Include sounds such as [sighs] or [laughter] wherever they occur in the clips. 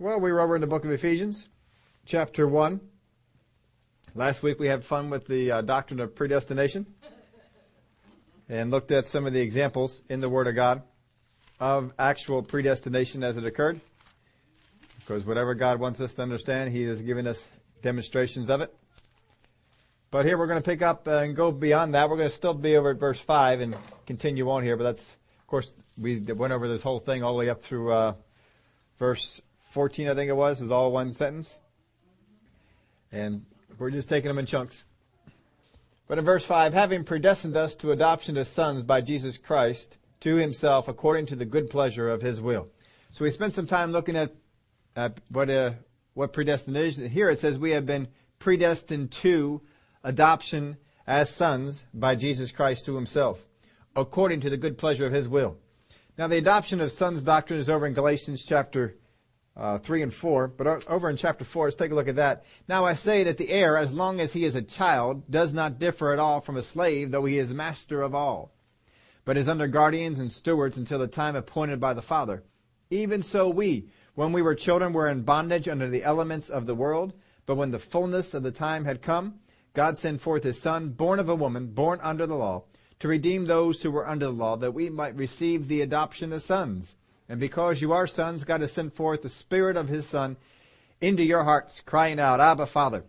Well, we were over in the book of Ephesians, chapter 1. Last week we had fun with the uh, doctrine of predestination and looked at some of the examples in the Word of God of actual predestination as it occurred. Because whatever God wants us to understand, He has given us demonstrations of it. But here we're going to pick up and go beyond that. We're going to still be over at verse 5 and continue on here, but that's, of course, we went over this whole thing all the way up through uh, verse 14, I think it was, is all one sentence. And we're just taking them in chunks. But in verse 5, having predestined us to adoption as sons by Jesus Christ to himself according to the good pleasure of his will. So we spent some time looking at, at what, uh, what predestination. Here it says we have been predestined to adoption as sons by Jesus Christ to himself according to the good pleasure of his will. Now the adoption of sons doctrine is over in Galatians chapter uh, 3 and 4. But over in chapter 4, let's take a look at that. Now I say that the heir, as long as he is a child, does not differ at all from a slave, though he is master of all, but is under guardians and stewards until the time appointed by the Father. Even so we, when we were children, were in bondage under the elements of the world, but when the fullness of the time had come, God sent forth his Son, born of a woman, born under the law, to redeem those who were under the law, that we might receive the adoption as sons. And because you are sons, God has sent forth the Spirit of His Son into your hearts, crying out, Abba, Father.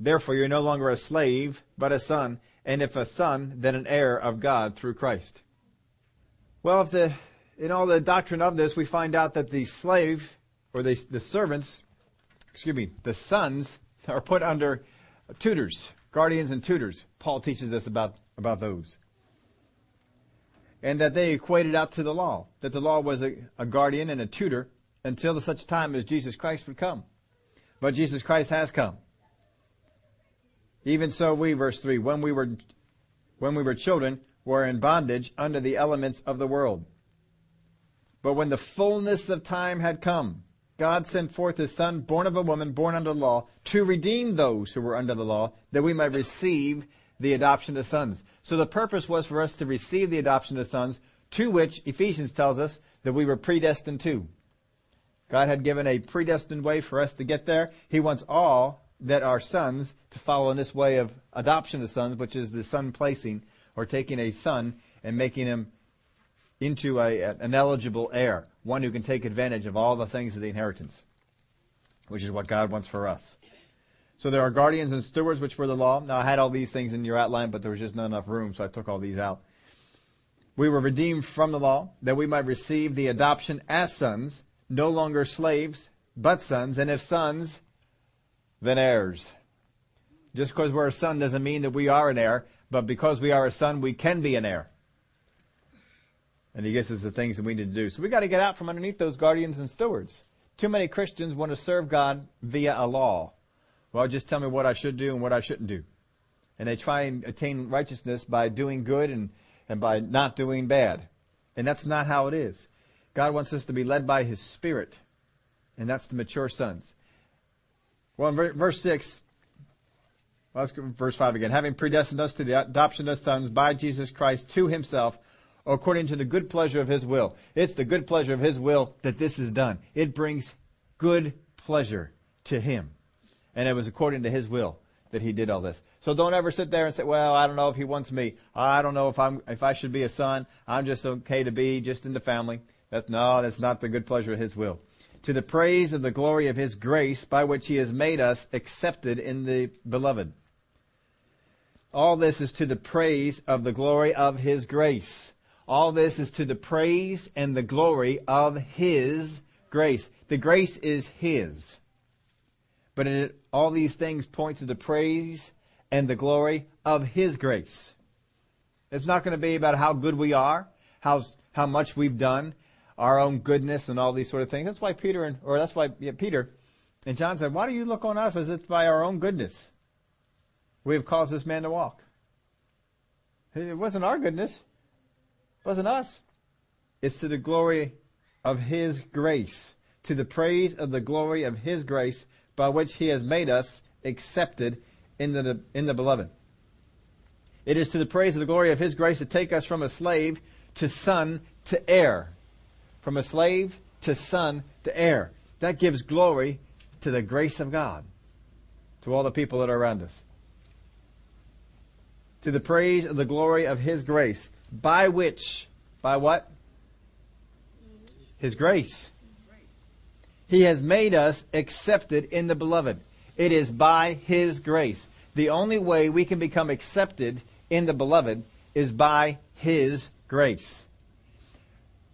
Therefore you're no longer a slave, but a son, and if a son, then an heir of God through Christ. Well, the, in all the doctrine of this, we find out that the slave, or the, the servants, excuse me, the sons are put under tutors, guardians and tutors. Paul teaches us about, about those and that they equated out to the law, that the law was a, a guardian and a tutor until such time as Jesus Christ would come. But Jesus Christ has come. Even so we, verse 3, when we were, when we were children, were in bondage under the elements of the world. But when the fullness of time had come, God sent forth his son, born of a woman, born under law, to redeem those who were under the law, that we might receive the adoption of sons. So the purpose was for us to receive the adoption of sons, to which Ephesians tells us that we were predestined to. God had given a predestined way for us to get there. He wants all that are sons to follow in this way of adoption of sons, which is the son placing or taking a son and making him into a, an eligible heir, one who can take advantage of all the things of the inheritance, which is what God wants for us. So there are guardians and stewards, which were the law. Now I had all these things in your outline, but there was just not enough room, so I took all these out. We were redeemed from the law, that we might receive the adoption as sons, no longer slaves, but sons, and if sons, then heirs. Just because we're a son doesn't mean that we are an heir, but because we are a son, we can be an heir. And he gives us the things that we need to do. So we got to get out from underneath those guardians and stewards. Too many Christians want to serve God via a law. Well, just tell me what I should do and what I shouldn't do. And they try and attain righteousness by doing good and, and by not doing bad. And that's not how it is. God wants us to be led by His Spirit. And that's the mature sons. Well, in verse 6, well, let's go verse 5 again. Having predestined us to the adoption of sons by Jesus Christ to Himself, according to the good pleasure of His will. It's the good pleasure of His will that this is done. It brings good pleasure to Him. And it was according to His will that He did all this. So don't ever sit there and say, well, I don't know if He wants me. I don't know if I'm, if I should be a son. I'm just okay to be just in the family. That's, no, that's not the good pleasure of His will. To the praise of the glory of His grace by which He has made us accepted in the beloved. All this is to the praise of the glory of His grace. All this is to the praise and the glory of His grace. The grace is His. But it, all these things point to the praise and the glory of His grace. It's not going to be about how good we are, how, how much we've done, our own goodness and all these sort of things. That's why Peter and, or that's why yeah, Peter and John said, why do you look on us as if by our own goodness we have caused this man to walk? It wasn't our goodness. It wasn't us. It's to the glory of His grace, to the praise of the glory of His grace by which he has made us accepted in the, in the beloved. It is to the praise of the glory of his grace to take us from a slave to son to heir. From a slave to son to heir. That gives glory to the grace of God, to all the people that are around us. To the praise of the glory of His grace, by which, by what? His grace. He has made us accepted in the beloved. It is by His grace. The only way we can become accepted in the beloved is by His grace.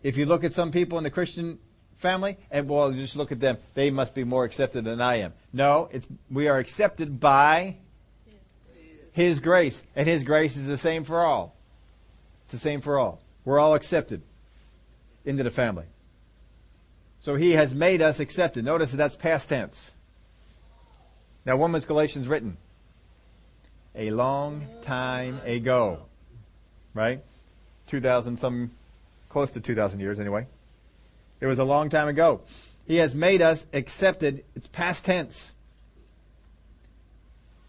If you look at some people in the Christian family, and well, just look at them, they must be more accepted than I am. No, it's, we are accepted by His grace. And His grace is the same for all. It's the same for all. We're all accepted into the family. So He has made us accepted. Notice that that's past tense. Now, when was Galatians written? A long time ago. Right? 2,000 some, close to 2,000 years anyway. It was a long time ago. He has made us accepted. It's past tense.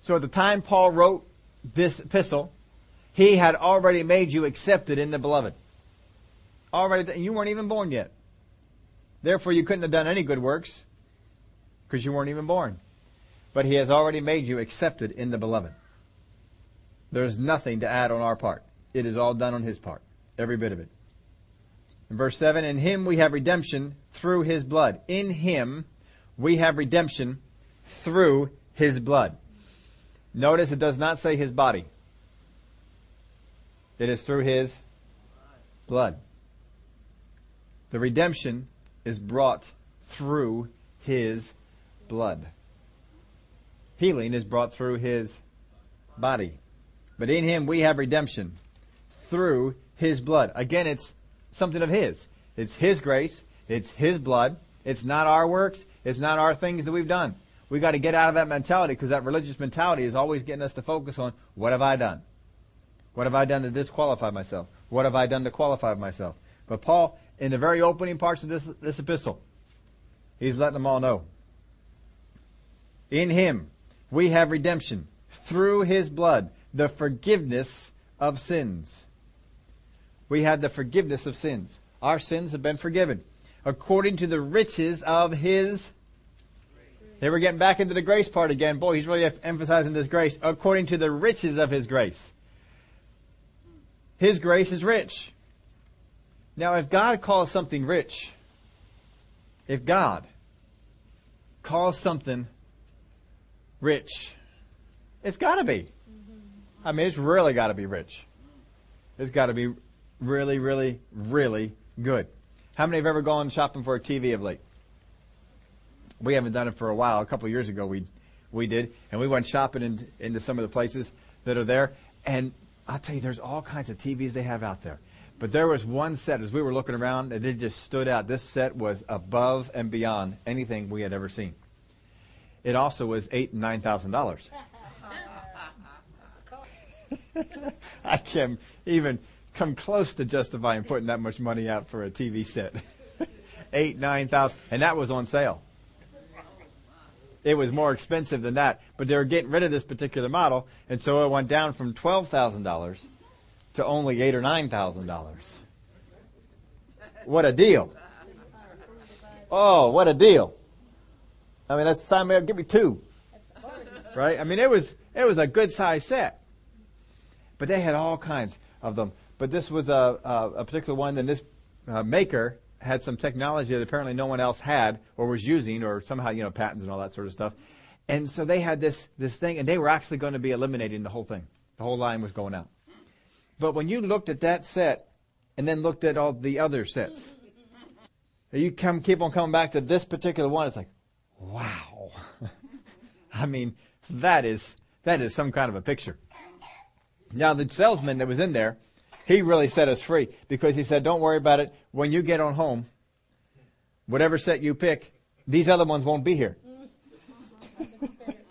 So at the time Paul wrote this epistle, he had already made you accepted in the beloved. Already, and you weren't even born yet. Therefore, you couldn't have done any good works because you weren't even born. But he has already made you accepted in the beloved. There's nothing to add on our part. It is all done on his part. Every bit of it. In verse 7, in him we have redemption through his blood. In him we have redemption through his blood. Notice it does not say his body. It is through his blood. The redemption is brought through his blood. Healing is brought through his body. But in him we have redemption through his blood. Again, it's something of his. It's his grace. It's his blood. It's not our works. It's not our things that we've done. We got to get out of that mentality because that religious mentality is always getting us to focus on what have I done? What have I done to disqualify myself? What have I done to qualify myself? But Paul, in the very opening parts of this, this epistle, he's letting them all know. In him, we have redemption through his blood, the forgiveness of sins we have the forgiveness of sins. Our sins have been forgiven according to the riches of His. Here we're getting back into the grace part again. Boy, he's really emphasizing this grace. According to the riches of His grace. His grace is rich. Now, if God calls something rich, if God calls something rich, it's got to be. Mm-hmm. I mean, it's really got to be rich. It's got to be really, really, really good. How many have ever gone shopping for a TV of late? We haven't done it for a while. A couple of years ago, we we did, and we went shopping in, into some of the places that are there. And I'll tell you, there's all kinds of TVs they have out there. But there was one set as we were looking around that it just stood out. This set was above and beyond anything we had ever seen. It also was eight and nine thousand dollars. [laughs] I can't even come close to justifying putting that much money out for a TV set. [laughs] Eight, nine thousand, and that was on sale. It was more expensive than that, but they were getting rid of this particular model, and so it went down from twelve thousand dollars to only eight or nine thousand dollars. What a deal! Oh, what a deal! I mean, that's time. Give me two, right? I mean, it was it was a good size set, but they had all kinds of them but this was a, a, a particular one, and this uh, maker had some technology that apparently no one else had or was using, or somehow you know patents and all that sort of stuff. And so they had this this thing, and they were actually going to be eliminating the whole thing. The whole line was going out. But when you looked at that set, and then looked at all the other sets, [laughs] you come keep on coming back to this particular one. It's like, wow. [laughs] I mean, that is that is some kind of a picture. Now the salesman that was in there he really set us free because he said, don't worry about it. When you get on home, whatever set you pick, these other ones won't be here. [laughs]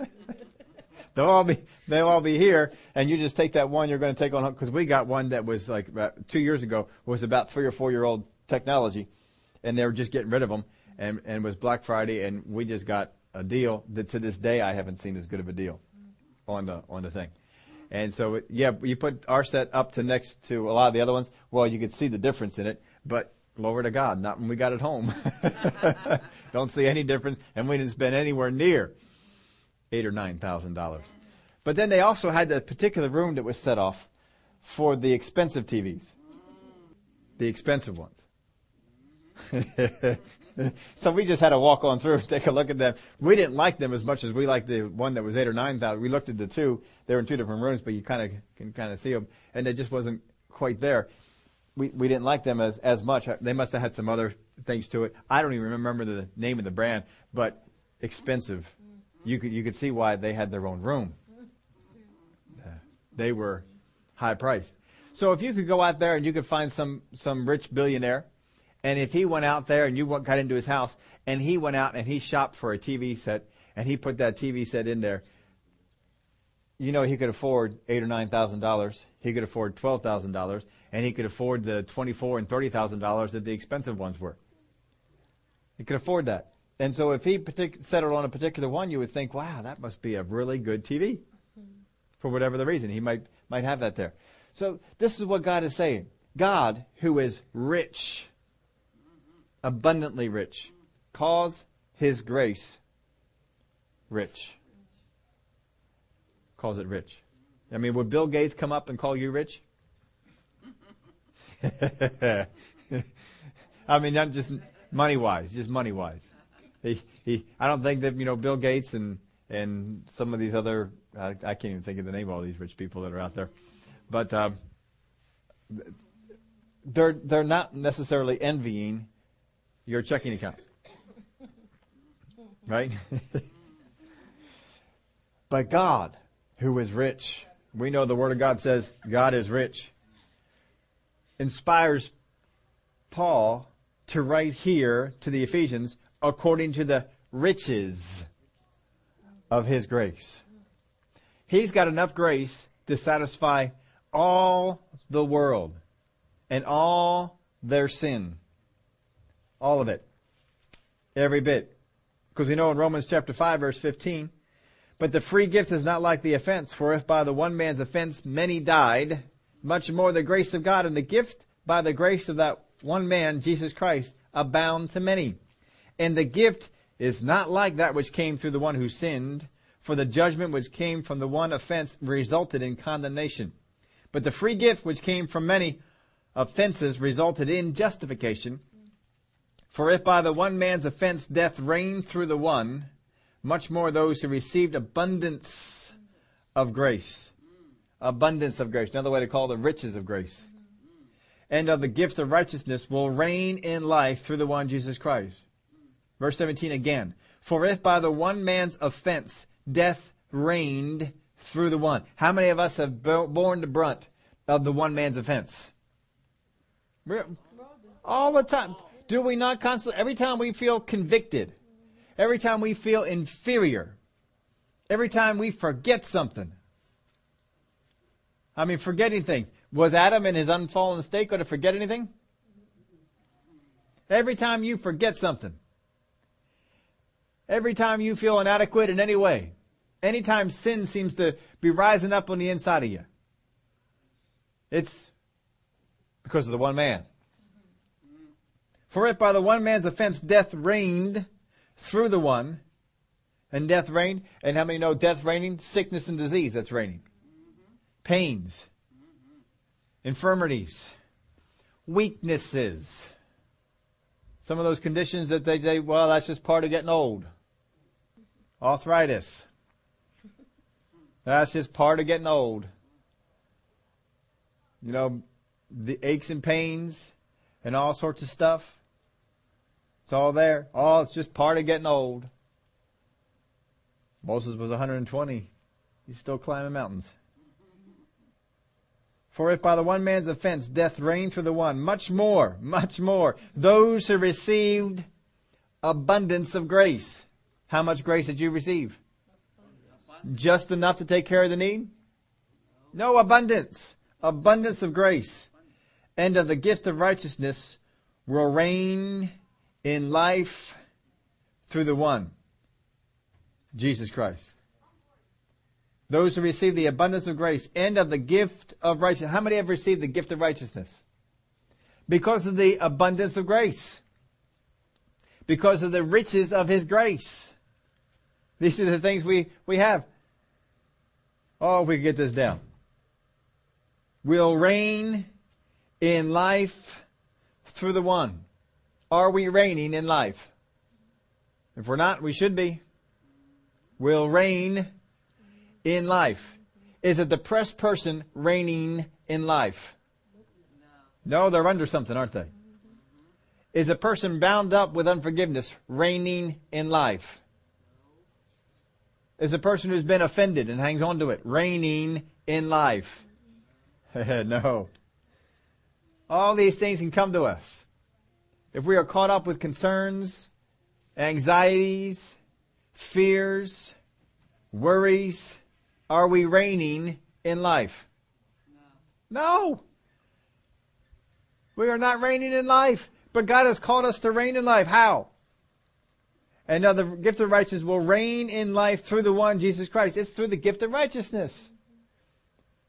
they'll all be they'll all be here, and you just take that one you're going to take on home because we got one that was like about two years ago was about three or four year old technology, and they were just getting rid of them, and and it was Black Friday, and we just got a deal that to this day I haven't seen as good of a deal on the on the thing. And so, it, yeah, you put our set up to next to a lot of the other ones. Well, you could see the difference in it, but Glory to God. Not when we got it home. [laughs] Don't see any difference. And we didn't spend anywhere near eight or nine thousand dollars. But then they also had the particular room that was set off for the expensive TVs. The expensive ones. [laughs] so we just had to walk on through and take a look at them. We didn't like them as much as we liked the one that was eight or nine thousand. We looked at the two. They were in two different rooms, but you kind of can kind of see them, and it just wasn't quite there. We we didn't like them as as much. They must have had some other things to it. I don't even remember the name of the brand, but expensive. You could you could see why they had their own room. Uh, they were high priced. So if you could go out there and you could find some some rich billionaire and if he went out there and you got into his house and he went out and he shopped for a TV set and he put that TV set in there, you know he could afford eight or nine thousand dollars. He could afford twelve thousand dollars, and he could afford the twenty-four and thirty thousand dollars that the expensive ones were. He could afford that. And so if he partic- settled on a particular one, you would think, wow, that must be a really good TV. Mm-hmm. For whatever the reason, he might might have that there. So this is what God is saying. God, who is rich abundantly rich. Cause his grace rich. Calls it rich. I mean, would Bill Gates come up and call you rich? [laughs] I mean, not just money wise, just money wise. He, he, I don't think that, you know, Bill Gates and, and some of these other, I, I can't even think of the name of all these rich people that are out there. But, um, they're, they're not necessarily envying your checking account. Right? [laughs] but God, who is rich, we know the Word of God says God is rich, inspires Paul to write here to the Ephesians according to the riches of His grace. He's got enough grace to satisfy all the world and all their sin. All of it. Every bit. Because we know in Romans chapter 5 verse 15, but the free gift is not like the offense, for if by the one man's offense many died, much more the grace of God and the gift by the grace of that one man, Jesus Christ, abound to many. And the gift is not like that which came through the one who sinned, for the judgment which came from the one offense resulted in condemnation. But the free gift which came from many offenses resulted in justification. For if by the one man's offense death reigned through the one, much more those who received abundance of grace. Abundance of grace. Another way to call the riches of grace. And of the gift of righteousness will reign in life through the one Jesus Christ. Verse 17 again. For if by the one man's offense death reigned through the one. How many of us have borne the brunt of the one man's offense? All the time. Do we not constantly, every time we feel convicted, every time we feel inferior, every time we forget something, I mean, forgetting things. Was Adam in his unfallen state going to forget anything? Every time you forget something, every time you feel inadequate in any way, anytime sin seems to be rising up on the inside of you, it's because of the one man. For if by the one man's offense death reigned through the one, and death reigned, and how many know death reigning? Sickness and disease that's reigning. Pains, infirmities, weaknesses. Some of those conditions that they say, well, that's just part of getting old. Arthritis. That's just part of getting old. You know, the aches and pains and all sorts of stuff. It's all there. Oh, it's just part of getting old. Moses was 120. He's still climbing mountains. For if by the one man's offense death reigned through the one, much more, much more, those who received abundance of grace. How much grace did you receive? Just enough to take care of the need? No abundance. Abundance of grace and of the gift of righteousness will reign in life through the one, Jesus Christ. Those who receive the abundance of grace and of the gift of righteousness. How many have received the gift of righteousness? Because of the abundance of grace. Because of the riches of His grace. These are the things we, we have. Oh, if we could get this down. We'll reign in life through the one. Are we reigning in life? If we're not, we should be. We'll reign in life. Is a depressed person reigning in life? No, they're under something, aren't they? Is a person bound up with unforgiveness reigning in life? Is a person who's been offended and hangs on to it reigning in life? [laughs] no. All these things can come to us. If we are caught up with concerns, anxieties, fears, worries, are we reigning in life? No. no. We are not reigning in life, but God has called us to reign in life. How? And now the gift of righteousness will reign in life through the one, Jesus Christ. It's through the gift of righteousness.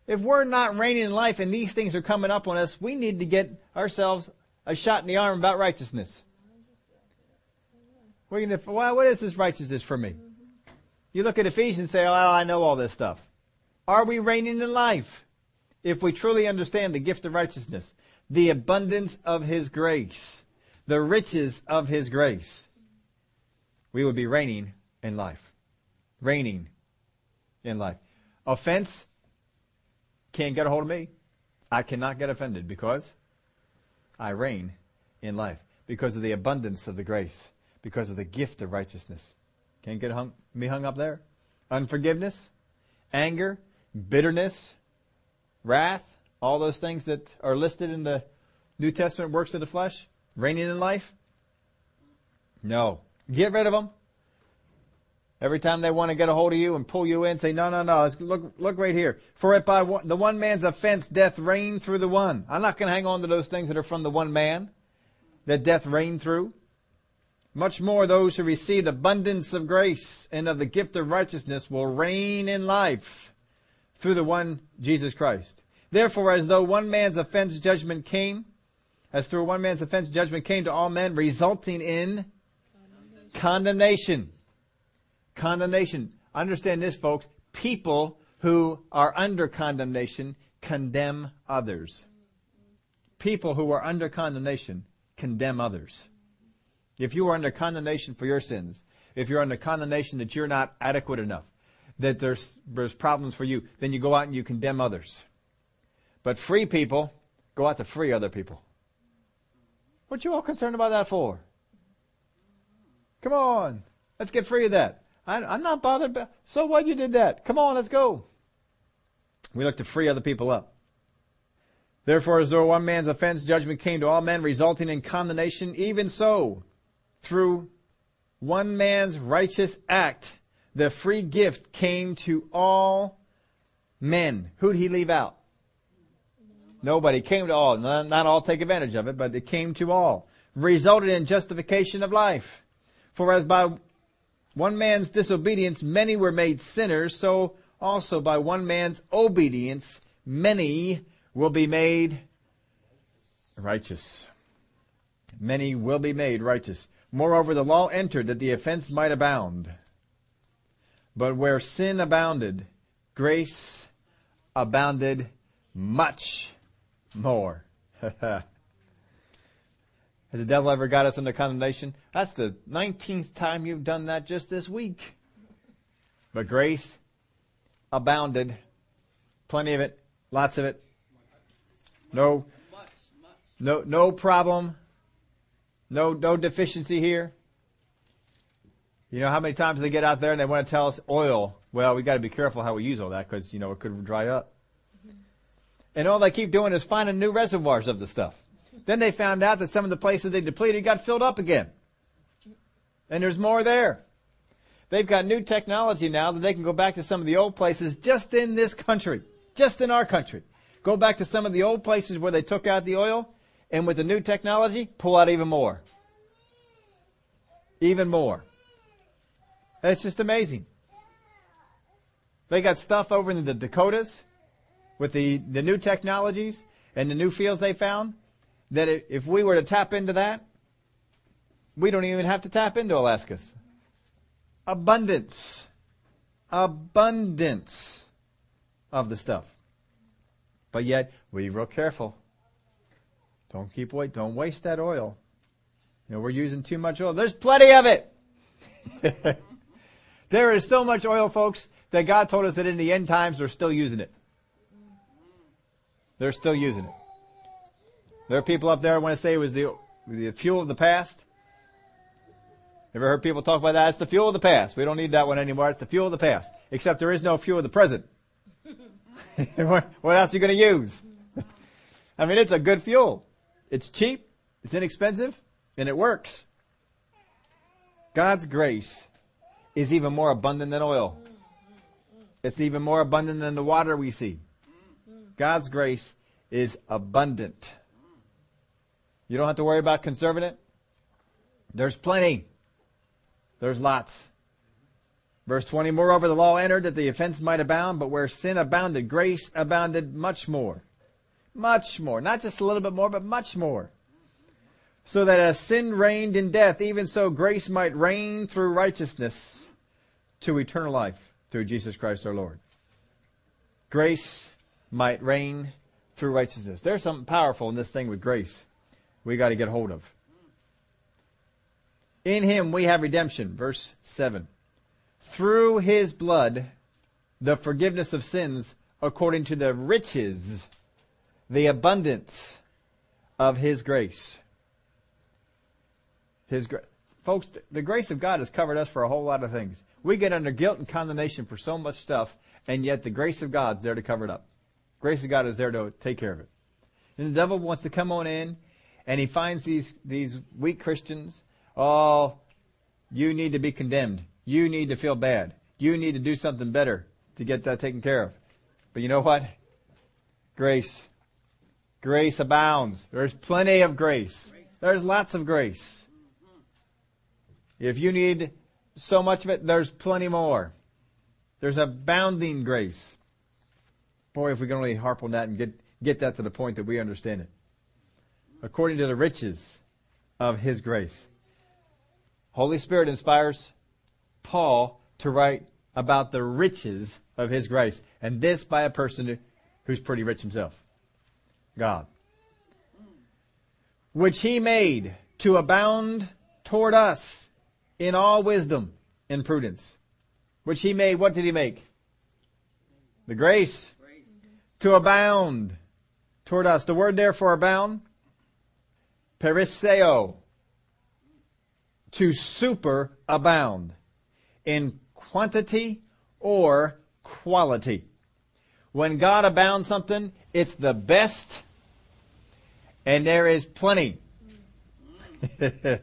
If we're not reigning in life and these things are coming up on us, we need to get ourselves a shot in the arm about righteousness. We're gonna, well, what is this righteousness for me? You look at Ephesians and say, oh, I know all this stuff. Are we reigning in life? If we truly understand the gift of righteousness, the abundance of His grace, the riches of His grace, we would be reigning in life. Reigning in life. Offense can't get a hold of me. I cannot get offended because I reign in life because of the abundance of the grace, because of the gift of righteousness. Can't get hung, me hung up there. Unforgiveness, anger, bitterness, wrath, all those things that are listed in the New Testament works of the flesh, reigning in life. No. Get rid of them. Every time they want to get a hold of you and pull you in, say, no, no, no, look, look right here. For it by one, the one man's offense, death reigned through the one. I'm not going to hang on to those things that are from the one man that death reigned through. Much more those who received abundance of grace and of the gift of righteousness will reign in life through the one Jesus Christ. Therefore, as though one man's offense judgment came, as through one man's offense judgment came to all men, resulting in condemnation. condemnation. Understand this, folks. People who are under condemnation condemn others. People who are under condemnation condemn others. If you are under condemnation for your sins, if you're under condemnation that you're not adequate enough, that there's, there's problems for you, then you go out and you condemn others. But free people go out to free other people. What you all concerned about that for? Come on. Let's get free of that. I, am not bothered. By, so what? You did that. Come on, let's go. We look to free other people up. Therefore, as though one man's offense judgment came to all men, resulting in condemnation, even so, through one man's righteous act, the free gift came to all men. Who'd he leave out? Nobody. came to all. Not, not all take advantage of it, but it came to all. Resulted in justification of life. For as by one man's disobedience, many were made sinners, so also by one man's obedience, many will be made righteous. Many will be made righteous. Moreover, the law entered that the offense might abound. But where sin abounded, grace abounded much more. [laughs] Has the devil ever got us into condemnation? That's the 19th time you've done that just this week. But grace abounded. Plenty of it. Lots of it. No, no, no problem. No, no deficiency here. You know how many times they get out there and they want to tell us oil? Well, we got to be careful how we use all that because, you know, it could dry up. And all they keep doing is finding new reservoirs of the stuff. Then they found out that some of the places they depleted got filled up again. And there's more there. They've got new technology now that they can go back to some of the old places just in this country, just in our country. Go back to some of the old places where they took out the oil and with the new technology, pull out even more. Even more. It's just amazing. They got stuff over in the Dakotas with the, the new technologies and the new fields they found that if we were to tap into that, we don't even have to tap into Alaska's. Abundance. Abundance of the stuff. But yet, be real careful. Don't keep wait. Don't waste that oil. You know, we're using too much oil. There's plenty of it. [laughs] there is so much oil, folks, that God told us that in the end times they're still using it. They're still using it. There are people up there who want to say it was the, the fuel of the past. Ever heard people talk about that? It's the fuel of the past. We don't need that one anymore. It's the fuel of the past. Except there is no fuel of the present. [laughs] what, else are you going to use? [laughs] I mean, it's a good fuel. It's cheap, it's inexpensive, and it works. God's grace is even more abundant than oil. It's even more abundant than the water we see. God's grace is abundant. You don't have to worry about conserving it. There's plenty. There's lots. Verse 20, moreover, the law entered that the offense might abound, but where sin abounded, grace abounded much more. Much more. Not just a little bit more, but much more. So that as sin reigned in death, even so grace might reign through righteousness to eternal life through Jesus Christ our Lord. Grace might reign through righteousness. There's something powerful in this thing with grace we got to get hold of. In him we have redemption, verse 7. Through his blood, the forgiveness of sins according to the riches the abundance of His grace. His gra- folks, the grace of God has covered us for a whole lot of things. We get under guilt and condemnation for so much stuff, and yet the grace of God's there to cover it up. Grace of God is there to take care of it. And the devil wants to come on in, and he finds these these weak Christians. Oh, you need to be condemned. You need to feel bad. You need to do something better to get that taken care of. But you know what? Grace Grace abounds. There's plenty of grace. There's lots of grace. If you need so much of it, there's plenty more. There's abounding grace. Boy, if we can only harp on that and get, get that to the point that we understand it. According to the riches of His grace. Holy Spirit inspires Paul to write about the riches of His grace. And this by a person who's pretty rich himself. God. Which he made to abound toward us in all wisdom and prudence. Which he made, what did he make? The grace. To abound toward us. The word there for abound, periseo. To superabound in quantity or quality. When God abounds something, it's the best and there is plenty. [laughs]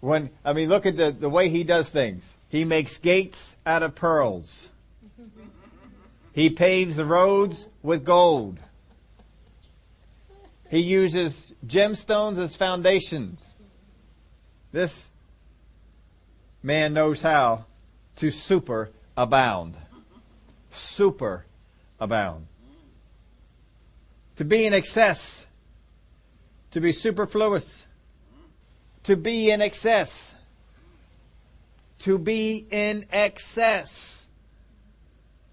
when, I mean, look at the, the way he does things. He makes gates out of pearls. He paves the roads with gold. He uses gemstones as foundations. This man knows how to super abound. Super abound to be in excess, to be superfluous, to be in excess, to be in excess.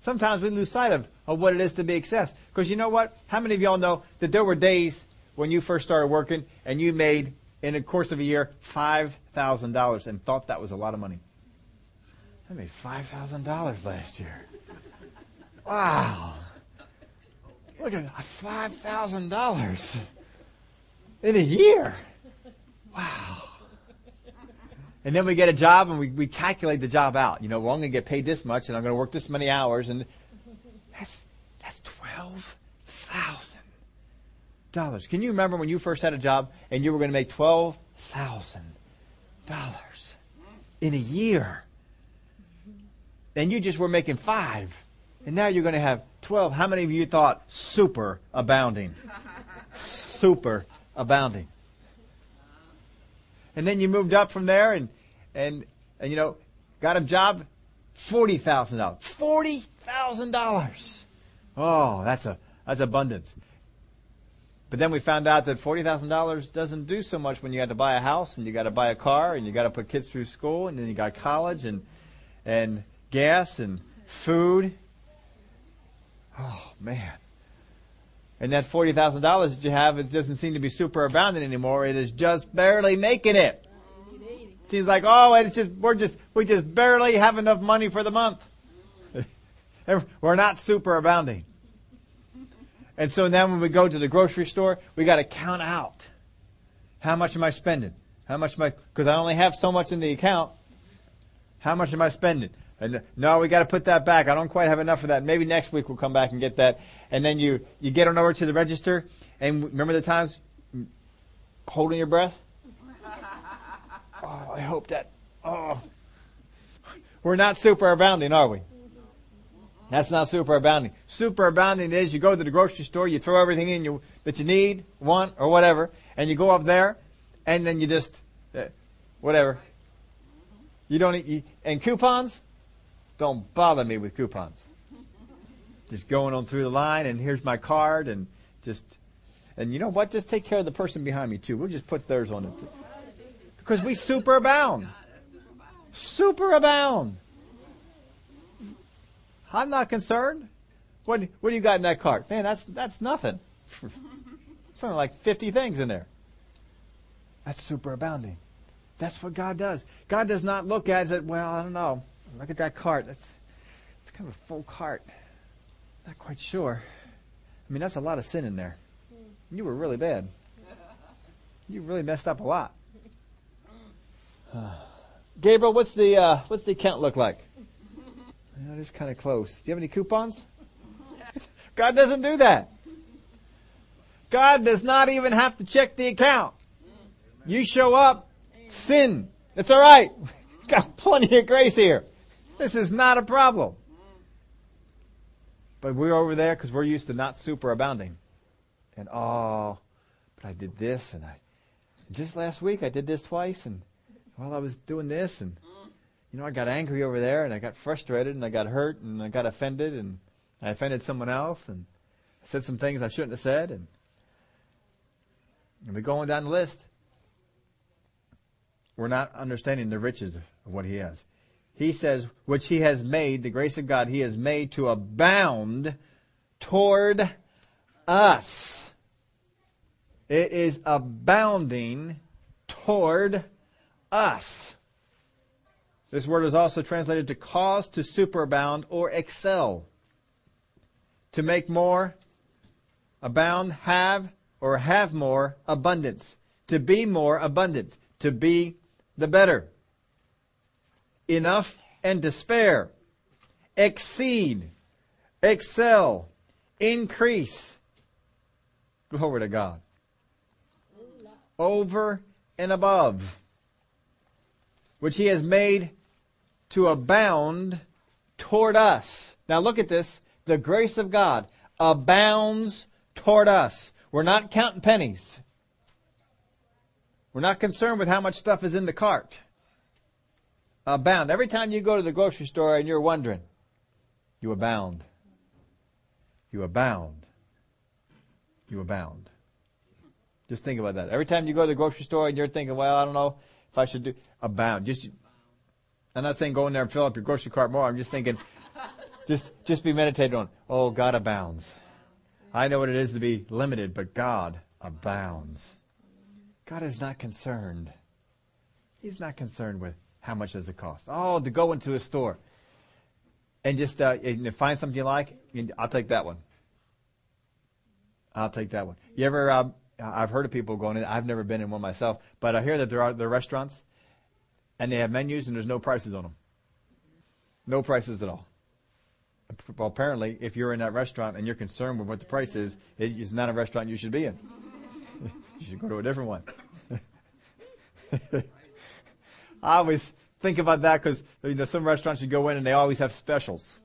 Sometimes we lose sight of, of what it is to be excess. Because you know what? How many of y'all know that there were days when you first started working and you made, in the course of a year, $5,000 and thought that was a lot of money? I made $5,000 last year. Wow. Look at five thousand dollars in a year. Wow. And then we get a job and we, we calculate the job out. You know, well, I'm going to get paid this much and I'm going to work this many hours and that's, that's twelve thousand dollars. Can you remember when you first had a job and you were going to make twelve thousand dollars in a year? And you just were making five. And now you're going to have 12. How many of you thought super abounding? super abounding. And then you moved up from there and, and, and you know, got a job, $40,000. $40,000. Oh, that's a, that's abundance. But then we found out that $40,000 doesn't do so much when you got to buy a house and you got to buy a car and you got to put kids through school and then you got college and, and gas and food. Oh man. And that $40,000 that you have, it doesn't seem to be super abounding anymore. It is just barely making it. Seems like, oh, it's just, we're just, we just barely have enough money for the month. [laughs] we're not super abounding. And so then when we go to the grocery store, we got to count out. How much am I spending? How much am I, cause I only have so much in the account. How much am I spending? And no, we got to put that back. I don't quite have enough of that. Maybe next week we'll come back and get that. And then you, you get on over to the register and remember the times holding your breath? [laughs] Oh, I hope that, oh. We're not super abounding, are we? That's not super abounding. Super abounding is you go to the grocery store, you throw everything in you that you need, want, or whatever, and you go up there, and then you just, uh, whatever. You don't eat, you, and coupons? Don't bother me with coupons. Just going on through the line, and here's my card, and just, and you know what? Just take care of the person behind me too. We'll just put theirs on it. Too. Because we super abound. I'm not concerned. What, what do you got in that cart? Man, that's, that's nothing. [laughs] it's only like 50 things in there. That's super abounding. That's what God does. God does not look at it, well, I don't know. Look at that cart. That's, it's kind of a full cart. Not quite sure. I mean, that's a lot of sin in there. You were really bad. You really messed up a lot. [sighs] Gabriel, what's the uh, what's the account look like? That is kind of close. Do you have any coupons? [laughs] God doesn't do that. God does not even have to check the account. You show up, sin. It's all right. [laughs] Got plenty of grace here. This is not a problem. But we're over there because we're used to not super abounding. And oh, but I did this and I, just last week I did this twice and while I was doing this and you know, I got angry over there and I got frustrated and I got hurt and I got offended and I offended someone else and I said some things I shouldn't have said and, and we're going down the list. We're not understanding the riches of what he has. He says, which he has made, the grace of God, he has made to abound toward us. It is abounding toward us. This word is also translated to cause to superabound or excel. To make more, abound, have, or have more abundance. To be more abundant. To be the better. Enough and despair. Exceed. Excel. Increase. Glory to God. Over and above. Which he has made to abound toward us. Now look at this. The grace of God abounds toward us. We're not counting pennies. We're not concerned with how much stuff is in the cart. Abound. Every time you go to the grocery store and you're wondering, you abound. You abound. You abound. Just think about that. Every time you go to the grocery store and you're thinking, well, I don't know if I should do abound. Just I'm not saying go in there and fill up your grocery cart more. I'm just thinking, just just be meditating on. Oh, God abounds. I know what it is to be limited, but God abounds. God is not concerned. He's not concerned with how much does it cost. Oh, to go into a store and just uh, and find something you like, I'll take that one. I'll take that one. You ever? Uh, I've heard of people going in. I've never been in one myself, but I hear that there are are restaurants and they have menus and there's no prices on them. No prices at all. Well, apparently, if you're in that restaurant and you're concerned with what the price is, it's not a restaurant you should be in. [laughs] you should go to a different one. [laughs] I always think about that because you know some restaurants you go in and they always have specials.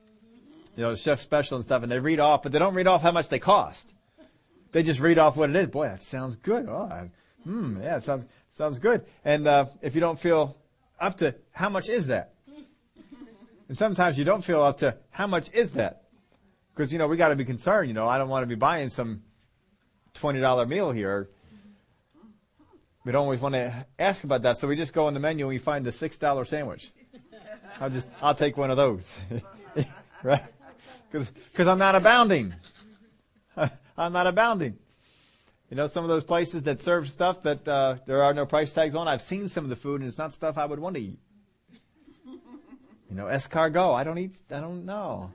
You know, chef special and stuff, and they read off, but they don't read off how much they cost. They just read off what it is. Boy, that sounds good. Oh, hmm, yeah, it sounds sounds good. And uh, if you don't feel up to how much is that? And sometimes you don't feel up to how much is that? Because, you know, we got to be concerned, you know, I don't want to be buying some $20 meal here. We don't always want to ask about that, so we just go on the menu and we find the $6 sandwich. I'll just, I'll take one of those. [laughs] right? Cause, cause I'm not abounding. [laughs] I'm not abounding. You know, some of those places that serve stuff that, uh, there are no price tags on, I've seen some of the food and it's not stuff I would want to eat. You know, escargot, I don't eat, I don't know.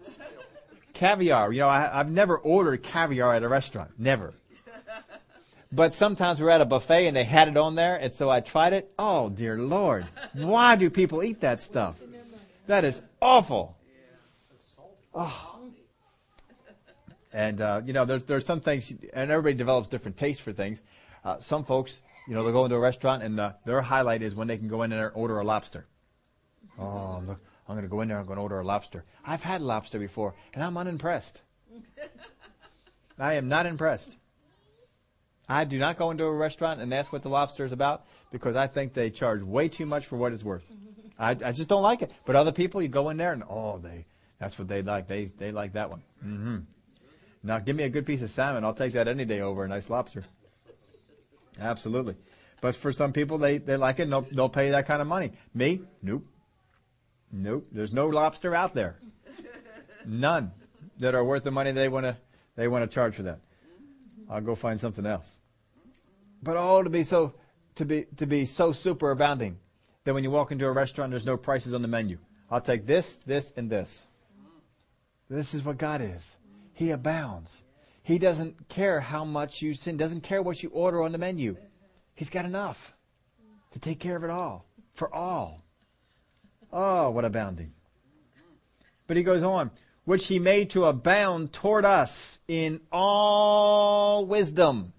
Caviar, you know, I, I've never ordered caviar at a restaurant. Never. But sometimes we're at a buffet and they had it on there, and so I tried it. Oh, dear Lord. Why do people eat that stuff? That is awful. Oh. And, uh, you know, there's, there's some things, and everybody develops different tastes for things. Uh, some folks, you know, they'll go into a restaurant and uh, their highlight is when they can go in and order a lobster. Oh, look, I'm going to go in there, I'm going to order a lobster. I've had lobster before, and I'm unimpressed. I am not impressed. I do not go into a restaurant and ask what the lobster is about because I think they charge way too much for what it's worth. I, I just don't like it. But other people, you go in there and oh, they that's what they like. They they like that one. Mm-hmm. Now give me a good piece of salmon. I'll take that any day over a nice lobster. Absolutely. But for some people, they, they like it and they'll, they'll pay that kind of money. Me? Nope. Nope. There's no lobster out there. None that are worth the money they want to, they want to charge for that. I'll go find something else. But oh, to be so, to be, to be so super abounding that when you walk into a restaurant, there's no prices on the menu. I'll take this, this, and this. This is what God is. He abounds. He doesn't care how much you sin, doesn't care what you order on the menu. He's got enough to take care of it all, for all. Oh, what abounding. But he goes on, which he made to abound toward us in all wisdom.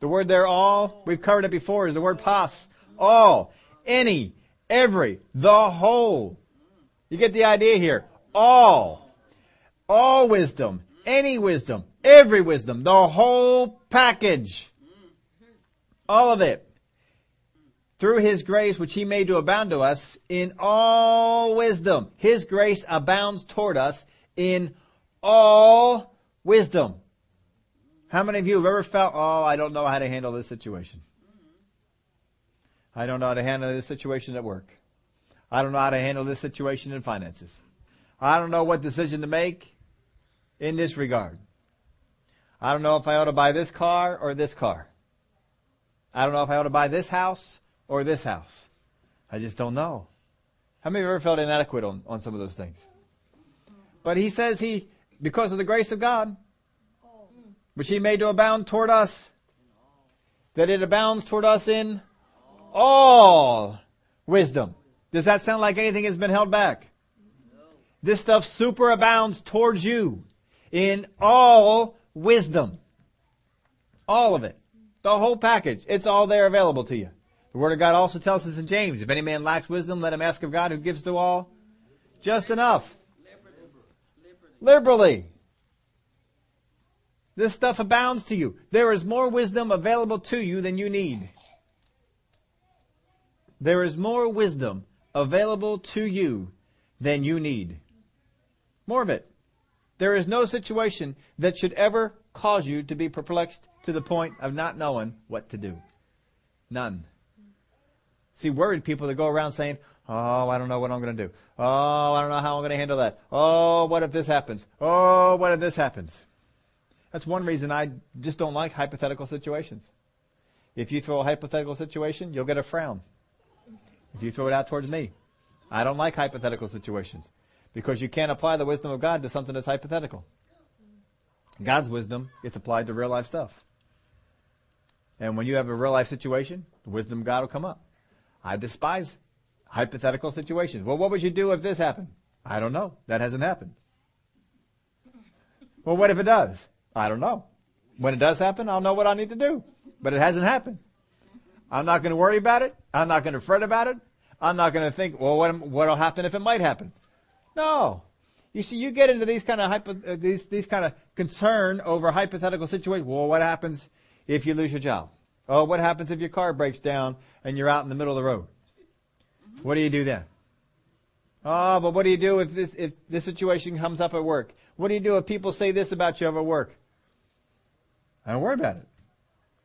The word there, all, we've covered it before, is the word pas. All, any, every, the whole. You get the idea here. All. All wisdom any wisdom, every wisdom, the whole package. All of it. Through His grace, which He made to abound to us in all wisdom. His grace abounds toward us in all wisdom. How many of you have ever felt, oh, I don't know how to handle this situation? I don't know how to handle this situation at work. I don't know how to handle this situation in finances. I don't know what decision to make in this regard. I don't know if I ought to buy this car or this car. I don't know if I ought to buy this house or this house. I just don't know. How many of you ever felt inadequate on, on some of those things? But he says he, because of the grace of God, which he made to abound toward us, that it abounds toward us in all wisdom. Does that sound like anything has been held back? This stuff superabounds towards you in all wisdom. All of it. The whole package. It's all there available to you. The Word of God also tells us in James, if any man lacks wisdom, let him ask of God who gives to all just enough. Liberally. This stuff abounds to you. There is more wisdom available to you than you need. There is more wisdom available to you than you need. More of it. There is no situation that should ever cause you to be perplexed to the point of not knowing what to do. None. See, worried people that go around saying, Oh, I don't know what I'm going to do. Oh, I don't know how I'm going to handle that. Oh, what if this happens? Oh, what if this happens? That's one reason I just don't like hypothetical situations. If you throw a hypothetical situation, you'll get a frown. If you throw it out towards me, I don't like hypothetical situations. Because you can't apply the wisdom of God to something that's hypothetical. God's wisdom gets applied to real life stuff. And when you have a real life situation, the wisdom of God will come up. I despise hypothetical situations. Well, what would you do if this happened? I don't know. That hasn't happened. Well, what if it does? I don't know. When it does happen, I'll know what I need to do. But it hasn't happened. I'm not going to worry about it. I'm not going to fret about it. I'm not going to think, well, what, what'll happen if it might happen? No. You see, you get into these kind of hypo, uh, these these kind of concern over hypothetical situations. Well, what happens if you lose your job? Oh, what happens if your car breaks down and you're out in the middle of the road? What do you do then? Oh, but what do you do if this if this situation comes up at work? What do you do if people say this about you over work? I don't worry about it.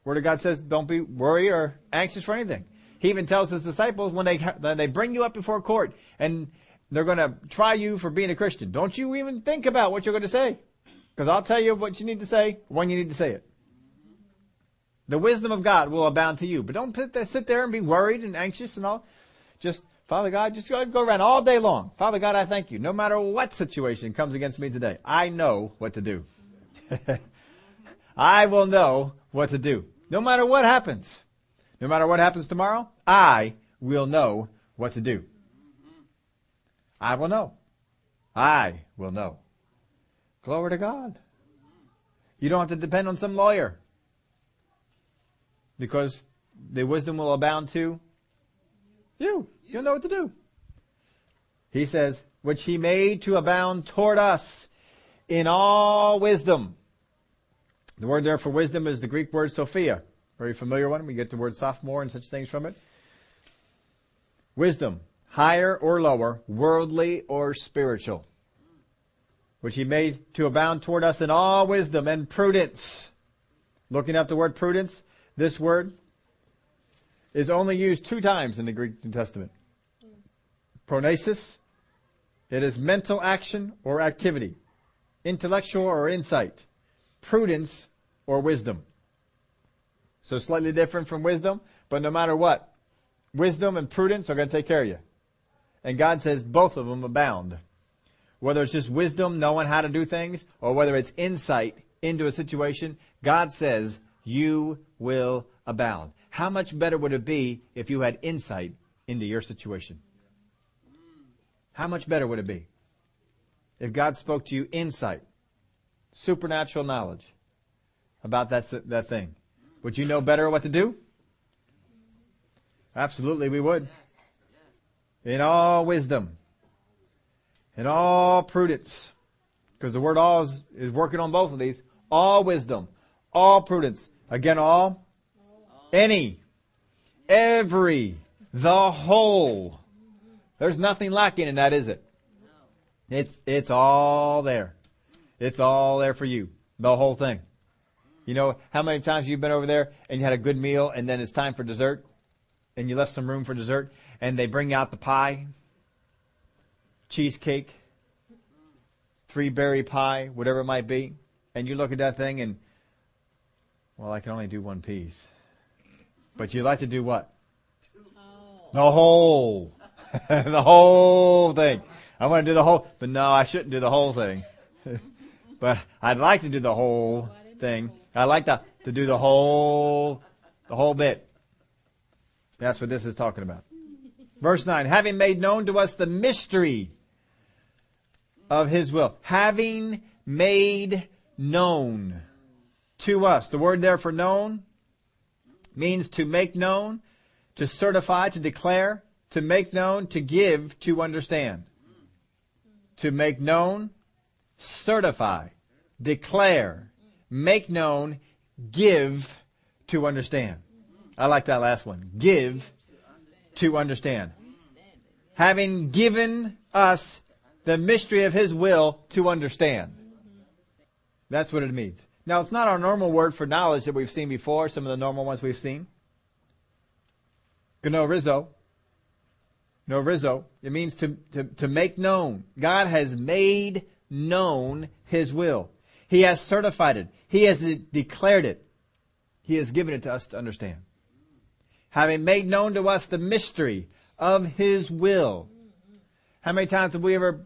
Word of God says, don't be worried or anxious for anything. He even tells his disciples when they, when they bring you up before court and they're going to try you for being a Christian, don't you even think about what you're going to say. Because I'll tell you what you need to say when you need to say it. The wisdom of God will abound to you. But don't sit there and be worried and anxious and all. Just, Father God, just go, go around all day long. Father God, I thank you. No matter what situation comes against me today, I know what to do. [laughs] I will know what to do. No matter what happens. No matter what happens tomorrow, I will know what to do. I will know. I will know. Glory to God. You don't have to depend on some lawyer. Because the wisdom will abound to you. You'll know what to do. He says, which he made to abound toward us in all wisdom. The word there for wisdom is the Greek word Sophia. Very familiar one. We get the word sophomore and such things from it. Wisdom, higher or lower, worldly or spiritual which he made to abound toward us in all wisdom and prudence. Looking up the word prudence, this word is only used two times in the Greek New Testament. Pronesis, it is mental action or activity, intellectual or insight, prudence or wisdom. So slightly different from wisdom, but no matter what, wisdom and prudence are going to take care of you. And God says both of them abound whether it's just wisdom, knowing how to do things, or whether it's insight into a situation, God says you will abound. How much better would it be if you had insight into your situation? How much better would it be if God spoke to you insight, supernatural knowledge about that, that thing? Would you know better what to do? Absolutely, we would. In all wisdom in all prudence. Because the word all is, is working on both of these. All wisdom, all prudence. Again, all, any, every, the whole. There's nothing lacking in that, is it? It's, it's all there. It's all there for you. The whole thing. You know how many times you've been over there and you had a good meal and then it's time for dessert and you left some room for dessert and they bring out the pie cheesecake, three berry pie, whatever it might be, and you look at that thing and, well, I can only do one piece. But you like to do what? The whole. [laughs] the whole thing. I want to do the whole, but no, I shouldn't do the whole thing. [laughs] but I'd like to do the whole thing. I like to, to do the whole, the whole bit. That's what this is talking about. Verse 9, having made known to us the mystery of his will. Having made known to us. The word there for known means to make known, to certify, to declare, to make known, to give, to understand. To make known, certify, declare, make known, give, to understand. I like that last one. Give to understand. Having given us the mystery of His will to understand. That's what it means. Now, it's not our normal word for knowledge that we've seen before, some of the normal ones we've seen. Gnorizo. Gnorizo. It means to, to, to make known. God has made known His will. He has certified it. He has declared it. He has given it to us to understand. Having made known to us the mystery of His will. How many times have we ever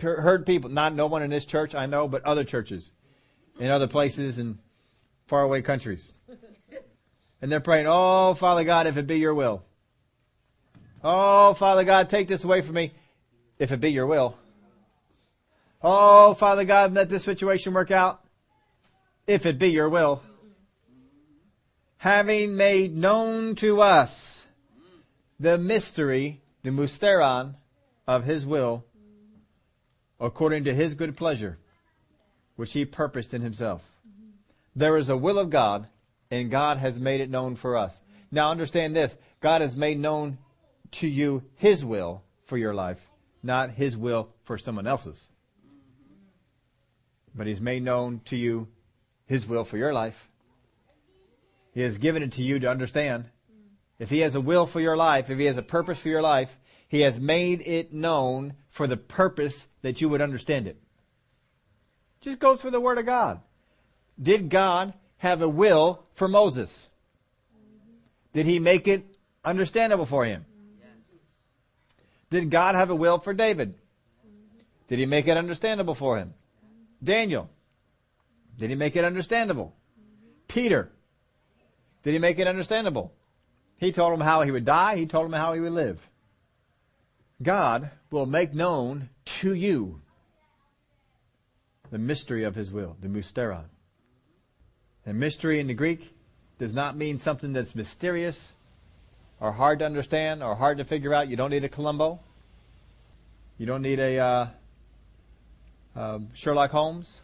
heard people, not no one in this church, I know, but other churches in other places and faraway countries. And they're praying, Oh, Father God, if it be your will. Oh, Father God, take this away from me, if it be your will. Oh, Father God, let this situation work out, if it be your will. Having made known to us the mystery, the mysteron of his will, according to his good pleasure, which he purposed in himself. There is a will of God, and God has made it known for us. Now understand this. God has made known to you his will for your life, not his will for someone else's. But he's made known to you his will for your life. He has given it to you to understand. If He has a will for your life, if He has a purpose for your life, He has made it known for the purpose that you would understand it. Just goes for the Word of God. Did God have a will for Moses? Did He make it understandable for him? Did God have a will for David? Did he make it understandable for him? Daniel. Did he make it understandable? Peter. Did he make it understandable? He told him how he would die. He told him how he would live. God will make known to you the mystery of his will, the mysteron. And mystery in the Greek does not mean something that's mysterious or hard to understand or hard to figure out. You don't need a Columbo. You don't need a uh, uh, Sherlock Holmes.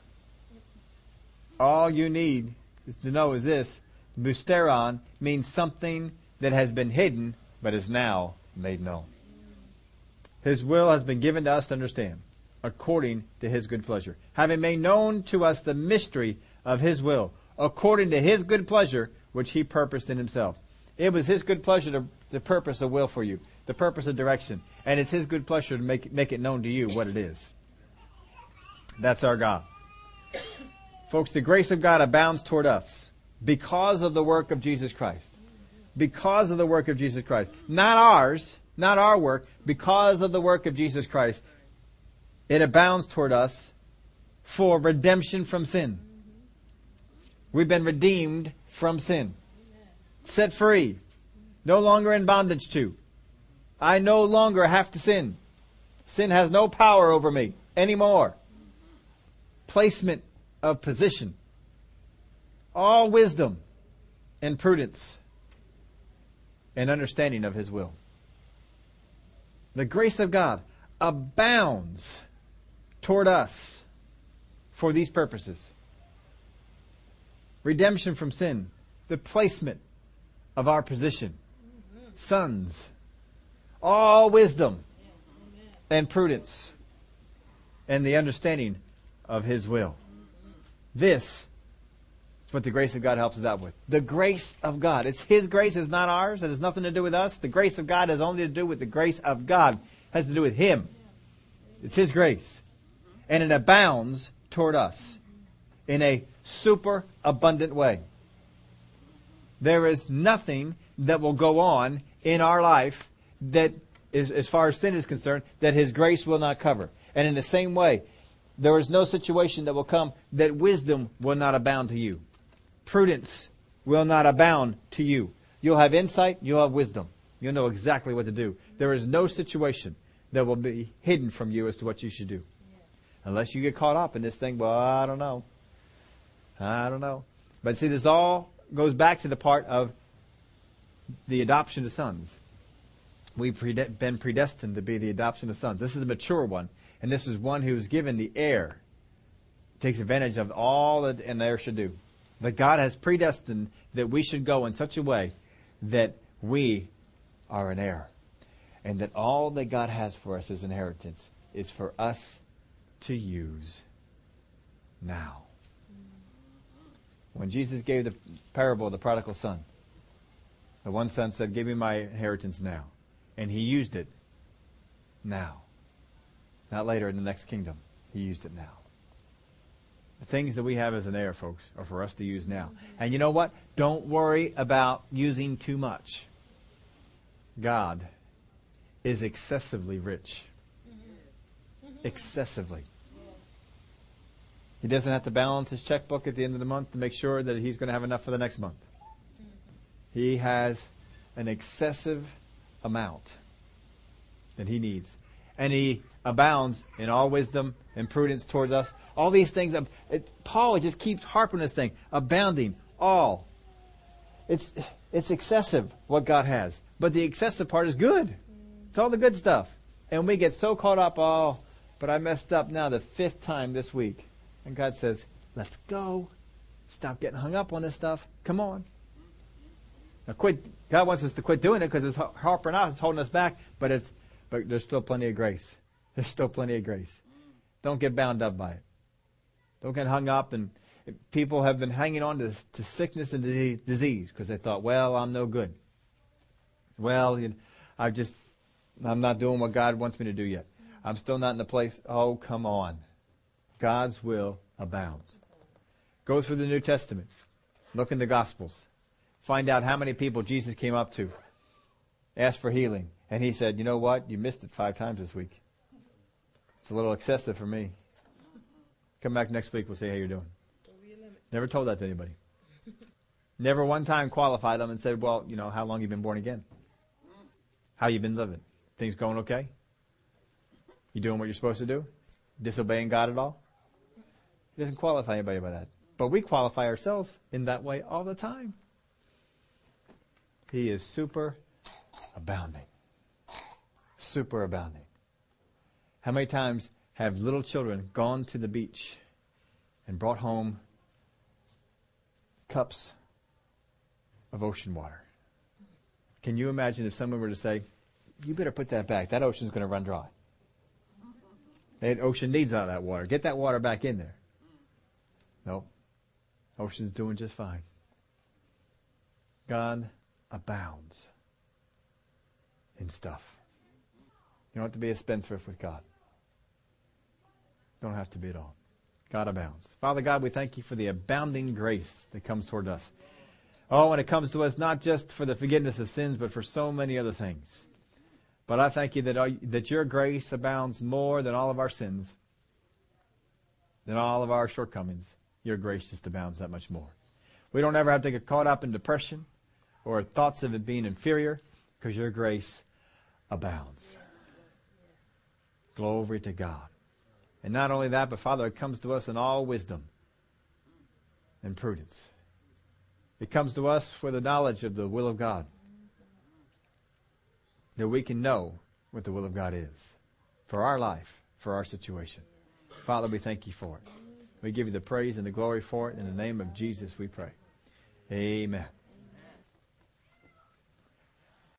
All you need is to know is this: Mysteron means something that has been hidden but is now made known. His will has been given to us to understand, according to His good pleasure, having made known to us the mystery of His will, according to His good pleasure, which He purposed in Himself. It was His good pleasure to, the purpose of will for you, the purpose of direction, and it's His good pleasure to make make it known to you what it is. That's our God. Folks, the grace of God abounds toward us because of the work of Jesus Christ. Because of the work of Jesus Christ. Not ours, not our work, because of the work of Jesus Christ. It abounds toward us for redemption from sin. We've been redeemed from sin. Set free. No longer in bondage to. I no longer have to sin. Sin has no power over me anymore. Placement of position. All wisdom and prudence and understanding of His will. The grace of God abounds toward us for these purposes. Redemption from sin, the placement of our position, sons, all wisdom and prudence and the understanding of His will. This what the grace of God helps us out with. The grace of God. It's His grace, it's not ours. It has nothing to do with us. The grace of God has only to do with the grace of God. It has to do with Him. It's His grace. And it abounds toward us in a super abundant way. There is nothing that will go on in our life that is, as far as sin is concerned, that His grace will not cover. And in the same way, there is no situation that will come that wisdom will not abound to you. Prudence will not abound to you. You'll have insight, you'll have wisdom. You'll know exactly what to do. There is no situation that will be hidden from you as to what you should do. Yes. Unless you get caught up in this thing, well, I don't know. I don't know. But see, this all goes back to the part of the adoption of sons. We've been predestined to be the adoption of sons. This is a mature one, and this is one who is given the heir. Takes advantage of all that an heir should do. That God has predestined that we should go in such a way that we are an heir. And that all that God has for us as inheritance is for us to use now. When Jesus gave the parable of the prodigal son, the one son said, Give me my inheritance now. And he used it now. Not later in the next kingdom. He used it now. The things that we have as an heir, folks, are for us to use now. And you know what? Don't worry about using too much. God is excessively rich. Excessively. He doesn't have to balance his checkbook at the end of the month to make sure that he's going to have enough for the next month. He has an excessive amount that he needs. And he abounds in all wisdom and prudence towards us. All these things. It, Paul just keeps harping this thing. Abounding. All. It's, it's excessive what God has. But the excessive part is good. It's all the good stuff. And we get so caught up, oh, but I messed up now the fifth time this week. And God says, let's go. Stop getting hung up on this stuff. Come on. Now quit. God wants us to quit doing it because it's harping us, it's holding us back. But it's, but there's still plenty of grace. [laughs] There's still plenty of grace. Don't get bound up by it. Don't get hung up and people have been hanging on to, to sickness and disease because they thought, well, I'm no good. Well, you know, I just, I'm not doing what God wants me to do yet. I'm still not in the place. Oh, come on. God's will abounds. Go through the New Testament. Look in the Gospels. Find out how many people Jesus came up to, asked for healing, and he said, you know what? You missed it five times this week. It's a little excessive for me. Come back next week. We'll see how you're doing. Never told that to anybody. [laughs] Never one time qualified them and said, well, you know, how long you been born again? How you been living? Things going okay? You doing what you're supposed to do? Disobeying God at all? He doesn't qualify anybody by that. But we qualify ourselves in that way all the time. He is super abounding. Super abounding. How many times have little children gone to the beach and brought home cups of ocean water? Can you imagine if someone were to say, you better put that back. That ocean's going to run dry. That ocean needs all that water. Get that water back in there. No. Ocean's doing just fine. God abounds in stuff. You don't have to be a spendthrift with God. Don't have to be at all. God abounds. Father God, we thank you for the abounding grace that comes toward us. Oh, when it comes to us, not just for the forgiveness of sins, but for so many other things. But I thank you that, uh, that your grace abounds more than all of our sins, than all of our shortcomings. Your grace just abounds that much more. We don't ever have to get caught up in depression or thoughts of it being inferior because your grace abounds. Glory to God. And not only that, but Father, it comes to us in all wisdom and prudence. It comes to us for the knowledge of the will of God. That we can know what the will of God is for our life, for our situation. Father, we thank you for it. We give you the praise and the glory for it. In the name of Jesus, we pray. Amen.